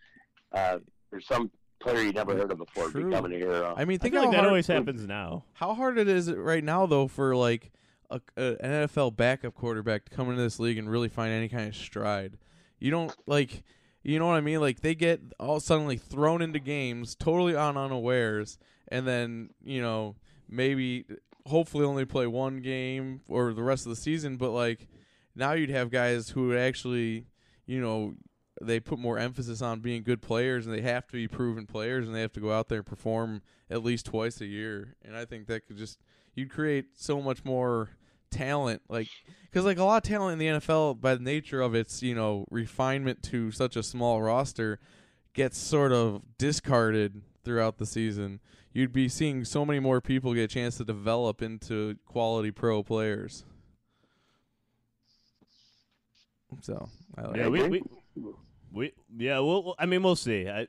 Uh, there's some player you never heard of before True. becoming a hero. I mean, I think feel how like that hard, always happens now. how hard it is right now though for like a, a, an NFL backup quarterback to come into this league and really find any kind of stride. You don't like, you know what I mean? Like they get all suddenly thrown into games totally on unawares, and then you know maybe hopefully only play one game or the rest of the season. But like now you'd have guys who actually, you know. They put more emphasis on being good players, and they have to be proven players, and they have to go out there and perform at least twice a year. And I think that could just you'd create so much more talent like because like a lot of talent in the NFL by the nature of its you know refinement to such a small roster gets sort of discarded throughout the season you'd be seeing so many more people get a chance to develop into quality pro players so I like Yeah, we, we, we yeah, well, I mean, we'll see. I,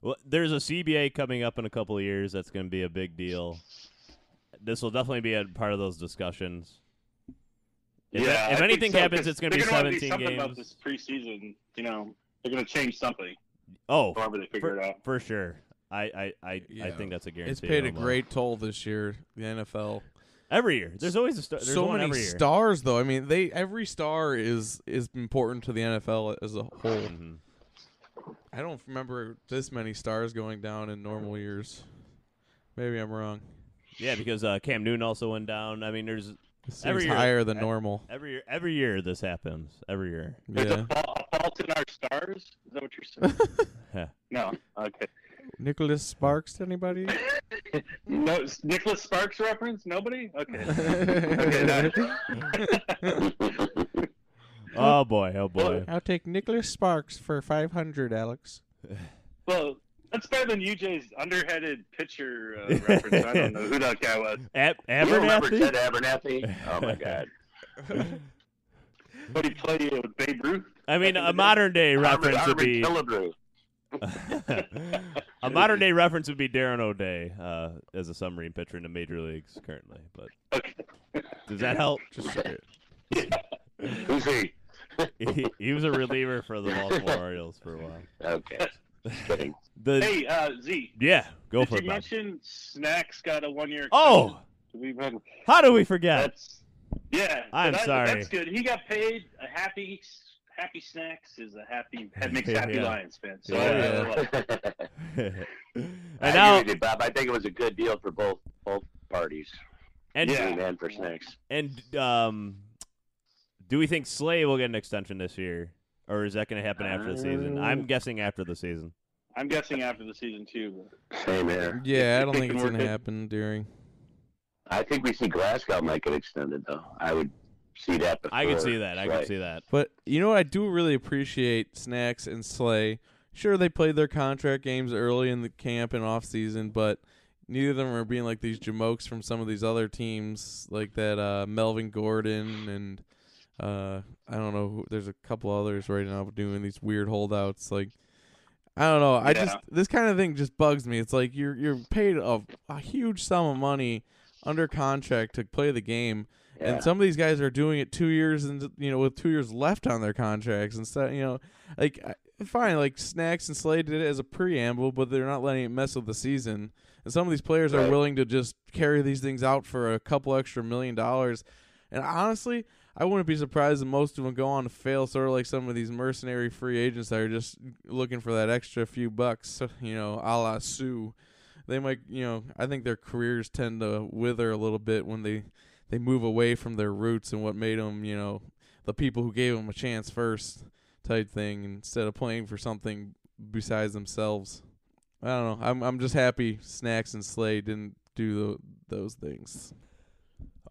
well, there's a CBA coming up in a couple of years. That's going to be a big deal. This will definitely be a part of those discussions. If, yeah, if I anything think so, happens, 'cause it's going to be they're gonna wanna 17 something about games. this preseason. You know, they're going to change something. Oh, However they figure for, it out. for sure. I, I, I, I think that's a guarantee. it's paid a almost. great toll this year the NFL every year. There's always a star. There's so one many every year. stars though i mean they every star is is important to the nfl as a whole Mhm. I don't remember this many stars going down in normal years. Maybe I'm wrong. Yeah, because uh, Cam Newton also went down. I mean, there's It seems Every year. higher than normal. every year. Every year this happens. Every year. There's Yeah. a, fa- a fault in our stars. Is that what you're saying? no. Okay. Nicholas Sparks, anybody? No it's Nicholas Sparks reference. Nobody. Okay. okay. that- Oh boy. Oh boy. I'll take Nicholas Sparks for 500, Alex. well, that's better than UJ's underheaded pitcher uh, reference. I don't know who that guy was, Ab- You remember Abernathy. Ted Abernathy? Oh my God. but he played with Babe Ruth. I mean, a modern day reference Harmon, would be Killebrew. a modern day reference would be Darren O'Day uh, as a submarine pitcher in the major leagues currently. But Okay. does that help? Who's he? he, he was a reliever for the Baltimore Orioles for a while. Okay. Kidding. The Hey, uh, Z. yeah, go did for you it. You mention Snacks got a one-year? Oh. We've been, how do we forget? that's yeah. I'm that- sorry. That's good. He got paid. A happy, happy Snacks is a happy. That makes happy Yeah. Lions fans. So Yeah. uh, and I now agree with you, Bob. I think it was a good deal for both both parties. and Yeah. Team and for Snacks. and um, do we think Slay will get an extension this year, or is that going to happen after the season? Uh, I'm guessing after the season. I'm guessing after the season too. Same here. Yeah, I don't think it's going to happen during. I think we see Glasgow might get extended though. I would see that. Before, I could see that. I could see that. But you know what? I do really appreciate Snacks and Slay. Sure, they played their contract games early in the camp and off season, but neither of them are being like these jamokes from some of these other teams, like that uh, Melvin Gordon and uh, I don't know. Who, there's a couple others right now doing these weird holdouts. Like I don't know. I Yeah. just this kind of thing just bugs me. It's like you're you're paid a, a huge sum of money under contract to play the game. Yeah. And some of these guys are doing it two years and you know with two years left on their contracts instead. You know, like fine, like Snacks and Slay did it as a preamble, but they're not letting it mess with the season. And some of these players are willing to just carry these things out for a couple extra million dollars. And honestly, I wouldn't be surprised if most of them go on to fail, sort of like some of these mercenary free agents that are just looking for that extra few bucks. You know, a la Suh. They might, you know, I think their careers tend to wither a little bit when they they move away from their roots and what made them, you know, the people who gave them a chance first type thing instead of playing for something besides themselves. I don't know. I'm I'm just happy Snacks and Slay didn't do tho- those things.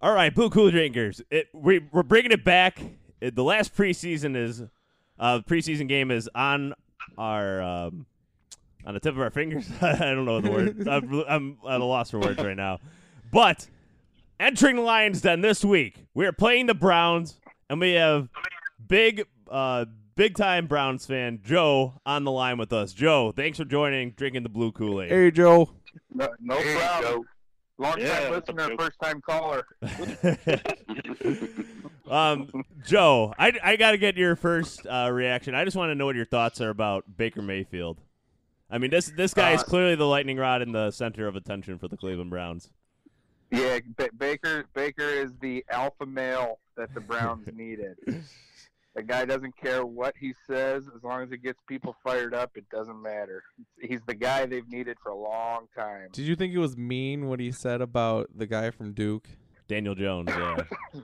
All right, Boo Cool Drinkers. It, we, we're bringing it back. It, the last preseason is, uh, preseason game is on our um, on the tip of our fingers. I don't know the word. I'm, I'm at a loss for words right now. But entering the Lions Den this week, we are playing the Browns, and we have big, uh, big time Browns fan Joe on the line with us. Joe, thanks for joining, drinking the blue Kool Aid. Hey, Joe. No, no There you problem. go. Long time Yeah, listener, first time caller. um, Joe, I, I got to get your first uh, reaction. I just want to know what your thoughts are about Baker Mayfield. I mean, this this guy is Uh, clearly the lightning rod in the center of attention for the Cleveland Browns. Yeah, ba- Baker. Baker is the alpha male that the Browns needed. The guy doesn't care what he says as long as it gets people fired up. It doesn't matter. He's the guy they've needed for a long time. Did you think it was mean what he said about the guy from Duke? Daniel Jones. Yeah.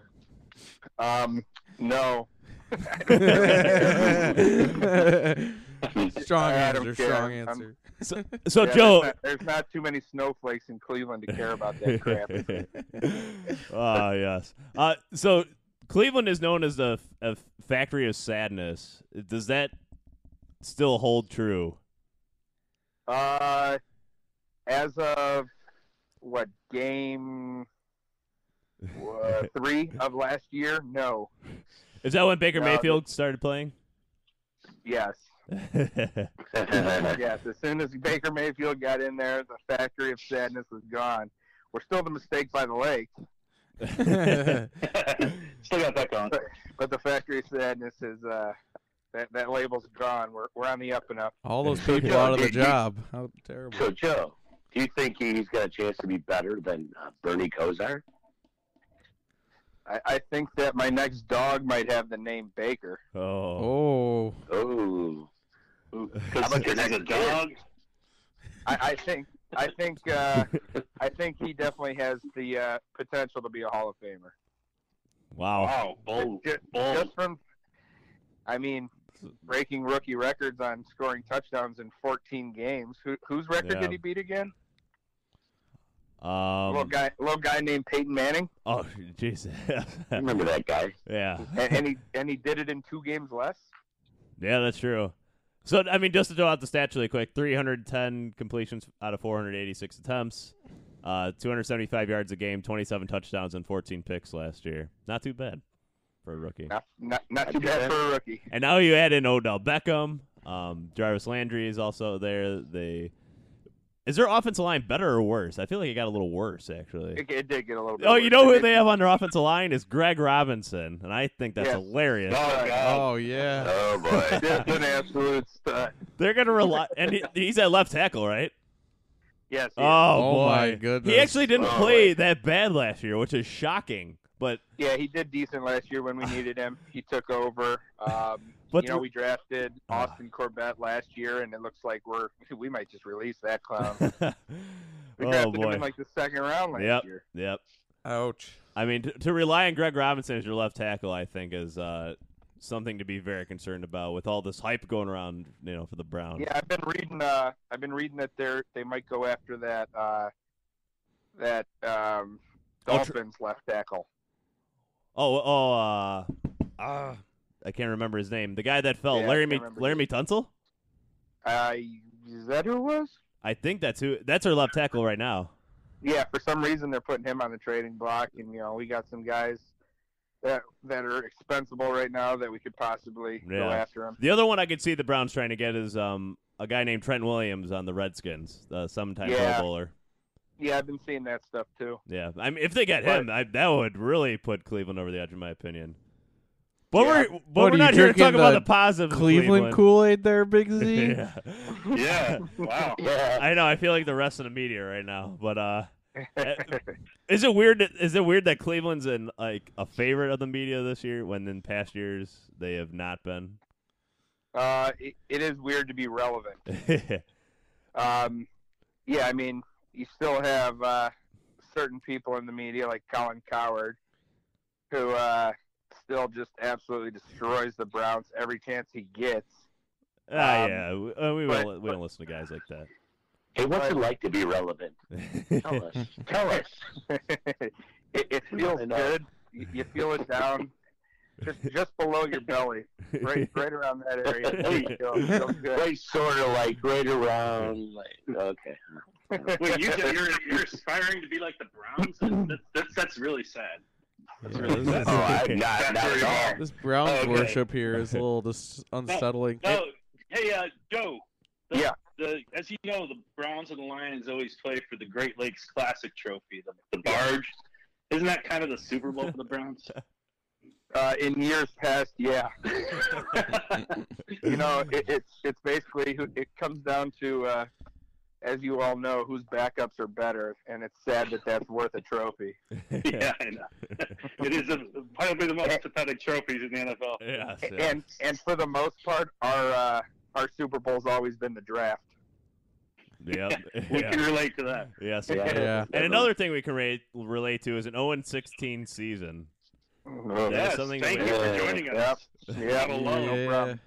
Um, no, strong I don't answer. care. Strong I'm- answer. So, so Yeah, Joe. there's not, there's not too many snowflakes in Cleveland to care about that crap. Ah, yes. Uh, so Cleveland is known as the a factory of sadness. Does that still hold true? Uh, as of what game uh, three of last year? No. Is that when Baker No, Mayfield started playing? Yes. yes. As soon as Baker Mayfield got in there, the factory of sadness was gone. We're still the mistake by the lake, Still got that going. but, but the factory sadness is uh, that that label's gone. We're we're on the up and up. All those So, people Joe, out of the did you- job. How terrible. So, Joe, do you think he's got a chance to be better than uh, Bernie Kosar? I, I think that my next dog might have the name Baker. oh. Oh. Oh. How about your next dog? I, I think I think uh, I think he definitely has the uh, potential to be a Hall of Famer. Wow. Wow, bold. Just, bold. just from, I mean, breaking rookie records on scoring touchdowns in 14 games. Who, whose record Yeah. did he beat again? Um. little guy, little guy named Peyton Manning, Oh, Jesus! I remember that guy. yeah. and, and he and he did it in two games less. Yeah, that's true. So I mean, just to throw out the stats really quick: 310 completions out of 486 attempts, uh, 275 yards a game, 27 touchdowns, and 14 picks last year. Not too bad for a rookie. Not not, not too bad for a rookie. And now you add in Odell Beckham. Um, Jarvis Landry is also there. They is their offensive line better or worse? I feel like it got a little worse actually. It, it did get a little. bit Oh, you know who It- they have on their offensive line is Greg Robinson, and I think that's Yes. hilarious. Oh, God. Oh yeah. Oh, boy. Just an absolute stud. They're gonna rely, and he, he's at left tackle, right? Yes. he Oh, is. Oh, boy. my goodness. He actually didn't Oh, play my- that bad last year, which is shocking. But Yeah, he did decent last year when we needed him. He took over. Um, But you know, we drafted Ah. Austin Corbett last year, and it looks like we're we might just release that clown. We oh drafted him boy, in like the second round last Yep. year. yep. Ouch. I mean, to, to rely on Greg Robinson as your left tackle, I think is uh, something to be very concerned about with all this hype going around, you know, for the Browns. Yeah, I've been reading. Uh, I've been reading that they're they might go after that uh, that um, Oh, tr- Dolphins left tackle. Oh, oh, uh, uh, I can't remember his name. The guy that fell, Yeah, Larry, his- Tunsil. Uh, is that who it was? I think that's who. That's our left tackle right now. Yeah, for some reason they're putting him on the trading block, and you know we got some guys that that are expensible right now that we could possibly go Yeah. after him. The other one I could see the Browns trying to get is um a guy named Trent Williams on the Redskins, uh, sometime Yeah. Pro Bowler. Yeah, I've been seeing that stuff too. Yeah, I mean, if they get But- him, I, that would really put Cleveland over the edge, in my opinion. But Yeah. we're but What, we're not here to talk drinking about the the positive. of Cleveland Kool Aid there, Big Z? yeah. Yeah. Wow. Yeah. I know. I feel like the rest of the media right now, but uh, is it weird? That, is it weird that Cleveland's in like a favorite of the media this year when in past years they have not been? uh, it, it is weird to be relevant. Um, yeah, I mean, you still have uh, certain people in the media like Colin Cowherd, who uh, still just absolutely destroys the Browns every chance he gets. Ah, Um, yeah, we, uh, we but- don't we don't listen to guys like that. Hey, what's it like to be relevant? Tell us. Tell us. it, it feels good. You, you feel it down just just below your belly, right right around that area. There you. Feels. Right, sort of like right around. Like okay. Wait, you, you're you're aspiring to be like the Browns? That's that's, that's really sad. That's really this, sad. Oh, I'm not, not at all. this Browns Okay. worship here is a little dis- unsettling. No, hey, uh, Joe. The, Yeah. The, as you know, the Browns and the Lions always play for the Great Lakes Classic Trophy, the, the barge. Isn't that kind of the Super Bowl for the Browns? Uh, in years past, yeah. you know, it, it's it's basically it comes down to, uh, as you all know, whose backups are better, and it's sad that that's worth a trophy. yeah, I know. it is a, probably the most pathetic trophies in the NFL. Yes, yes. And and for the most part, our uh, our Super Bowl's always been the draft. Yep. We yeah. can relate to that. Yes. Yeah. okay. Yeah. And another thing we can rate, relate to is an 0 16 season. That's Yes, something thank that you for joining Yep. us. Yeah, Not alone. no Yeah. problem.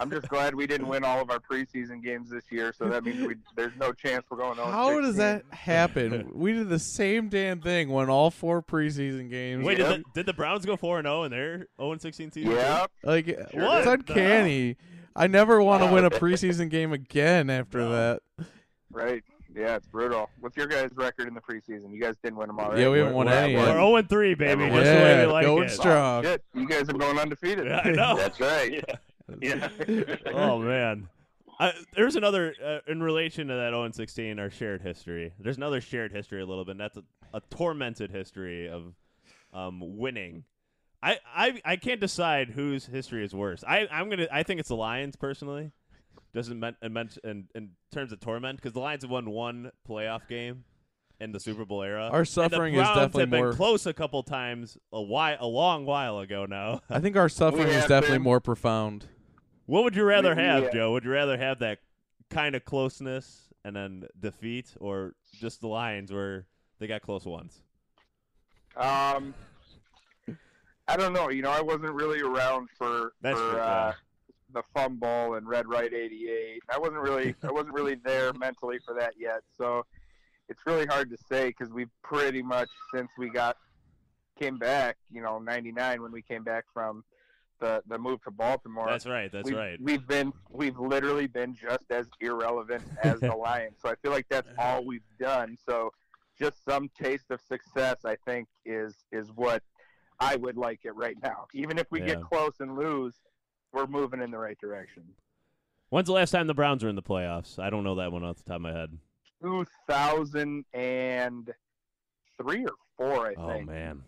I'm just glad we didn't win all of our preseason games this year, so that means we there's no chance we're going on. How oh does that happen? We did the same damn thing, won all four preseason games. Wait, Yep. did, the, did the Browns go 4 and 0 in their 0 and 16 season? too? Yep. Like What it's the uncanny. I never want to win a preseason game again after that. Right. Yeah, it's brutal. What's your guys' record in the preseason? You guys didn't win them already. Yeah, we haven't won We're, any. we're yet. 0 3, baby. Just the way Yeah, we like going it. strong. Shit, you guys are going undefeated. Yeah, I know. That's right. Yeah. oh man. I, there's another uh, in relation to that 0 and 16, our shared history. There's another shared history a little bit. And that's a, a tormented history of um, winning. I, I I can't decide whose history is worse. I I'm gonna I think it's the Lions personally. Doesn't meant in, in, in terms of torment because the Lions have won one playoff game in the Super Bowl era. Our And suffering the is definitely have been more. close a couple times a while a long while ago now. I think our suffering is definitely been- more profound. What would you rather We- have, yeah. Joe? Would you rather have that kind of closeness and then defeat, or just the Lions where they got close once? Um, I don't know. You know, I wasn't really around for That's for true, uh, the fumble and Red Right '88. I wasn't really I wasn't really there mentally for that yet. So it's really hard to say because we've pretty much since we got came back. You know, '99 when we came back from the the move to Baltimore. That's right. That's we've, right. We've been we've literally been just as irrelevant as the Lions. So I feel like that's all we've done. So just some taste of success, I think, is is what I would like it right now. Even if we Yeah. get close and lose, we're moving in the right direction. When's the last time the Browns were in the playoffs? I don't know that one off the top of my head. 2003 or four, I Oh think. Oh man.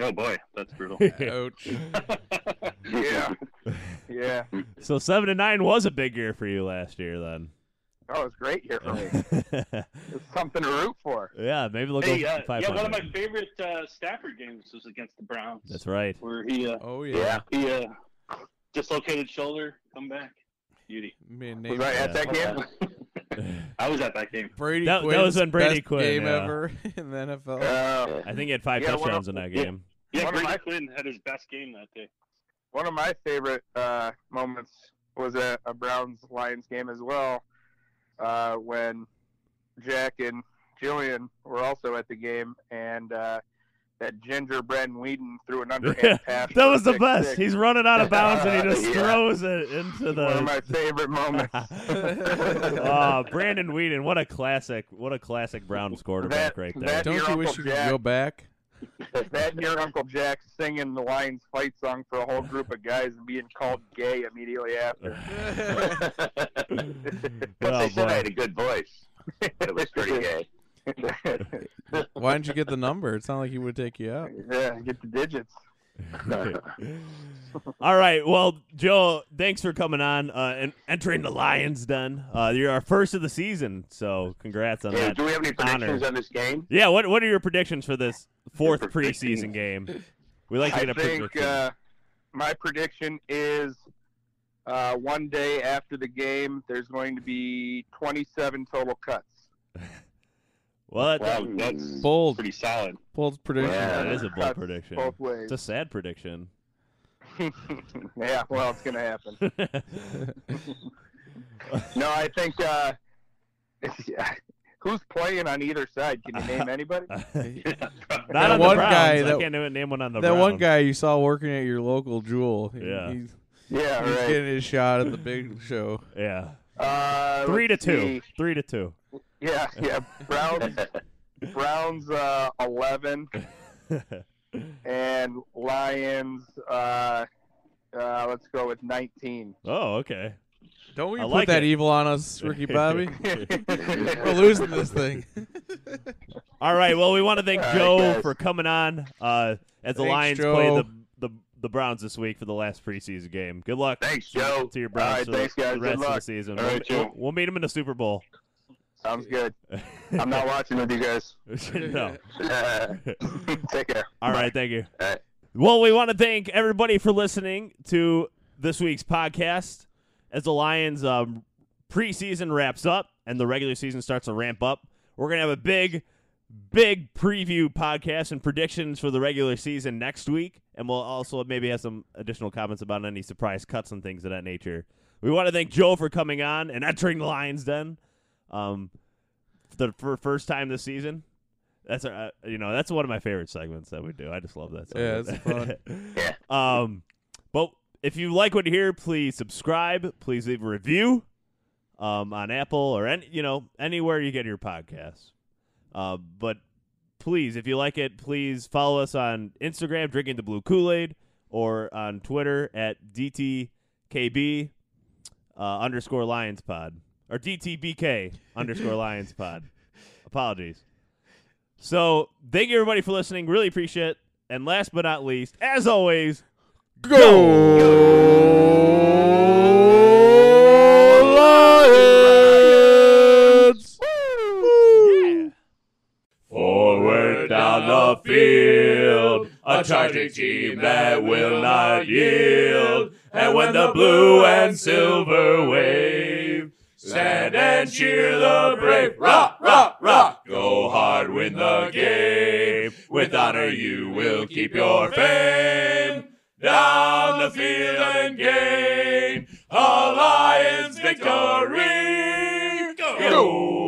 Oh boy, that's brutal. Ouch. Yeah, yeah. so seven to nine was a big year for you last year, then. Oh, it was a great year for me. It's something to root for. yeah, maybe they'll Hey, go uh, five yeah, one of my favorite uh, Stafford games was against the Browns. That's right. Where he uh, Oh yeah. he uh, dislocated shoulder, come back, beauty. Man, Was name I at that game? I was at that game. Brady That- that Quinn's was when Brady best Quinn, game yeah. ever in the NFL. Uh, I think he had five Yeah, one of- touchdowns in that yeah. game. Yeah, One of my- Quinn had his best game that day. one of my favorite uh, moments was a, a Browns Lions game as well, uh, when Jack and Jillian were also at the game, and uh, that ginger Brandon Weeden threw an underhand pass. that was the pick best. six. He's running out of bounds and he just Yeah. throws it into the. one of my favorite moments. oh, Brandon Weeden, what a classic! What a classic Browns quarterback That- right there. Don't you wish you could go back? That and your Uncle Jack singing the Lions fight song for a whole group of guys and being called gay immediately after. But Oh, they said boy. I had a good voice. It was pretty gay. Why didn't you get the number? It's not like he would take you out. yeah, get the digits. All right, well, Joe, thanks for coming on uh, and entering the Lions Den. Uh, you're our first of the season, so congrats on Yeah, that. do we have any predictions honor. on this game? Yeah, what what are your predictions for this fourth preseason game? We like to get a think uh, my prediction is uh, one day after the game, there's going to be 27 total cuts. well, that, Wow, that's Bold, pretty solid. bold prediction. Yeah, that is a bold Cuts prediction. Both ways. It's a sad prediction. yeah, well, it's going to happen. No, I think. Uh, yeah. Who's playing on either side? Can you name anybody? Not That on one the Browns. guy I can't name- name one on the that one guy you saw working at your local Jewel. Yeah. he's, Yeah, he's right. getting his shot at the big show. Yeah. Uh, Three to let's two. see. Three to two. Yeah, yeah. Browns, Browns, uh, eleven, and Lions. Uh, uh, let's go with nineteen. Oh, okay. Don't we I put like that it. evil on us, Ricky Bobby? We're losing this thing. All right. Well, we want to thank All right, Joe guys. for coming on uh, as the Lions Joe. play the, the the Browns this week for the last preseason game. Good luck. Thanks, Joe. To your Browns All right, for thanks, guys. the Good rest of the season. All we'll, Joe. we'll, we'll meet them in the Super Bowl. Sounds good. I'm not watching with you guys. no. Take care. All right. Thank you. All right. Well, we want to thank everybody for listening to this week's podcast. As the Lions um, preseason wraps up and the regular season starts to ramp up, we're gonna have a big, big preview podcast and predictions for the regular season next week, and we'll also maybe have some additional comments about any surprise cuts and things of that nature. We want to thank Joe for coming on and entering the Lions Den, um, the for first time this season. That's our, uh, you know that's one of my favorite segments that we do. I just love that. Yeah, segment. Yeah. Um, but if you like what you hear, please subscribe. Please leave a review, um, on Apple or any you know anywhere you get your podcasts. Uh, but please, if you like it, please follow us on Instagram, drinking the blue Kool Aid, or on Twitter at DTKB uh, underscore Lions Pod or DTBK underscore Lions Pod. Apologies. So thank you everybody for listening. Really appreciate it. And last but not least, as always, go lions! yeah. Forward down the field, a charging team that will not yield. And when the blue and silver wave, stand and cheer the brave. Rock, rock, rock. Go hard, win the game. With honor, you will keep your fame. Down the field and gain a Lions victory. Go!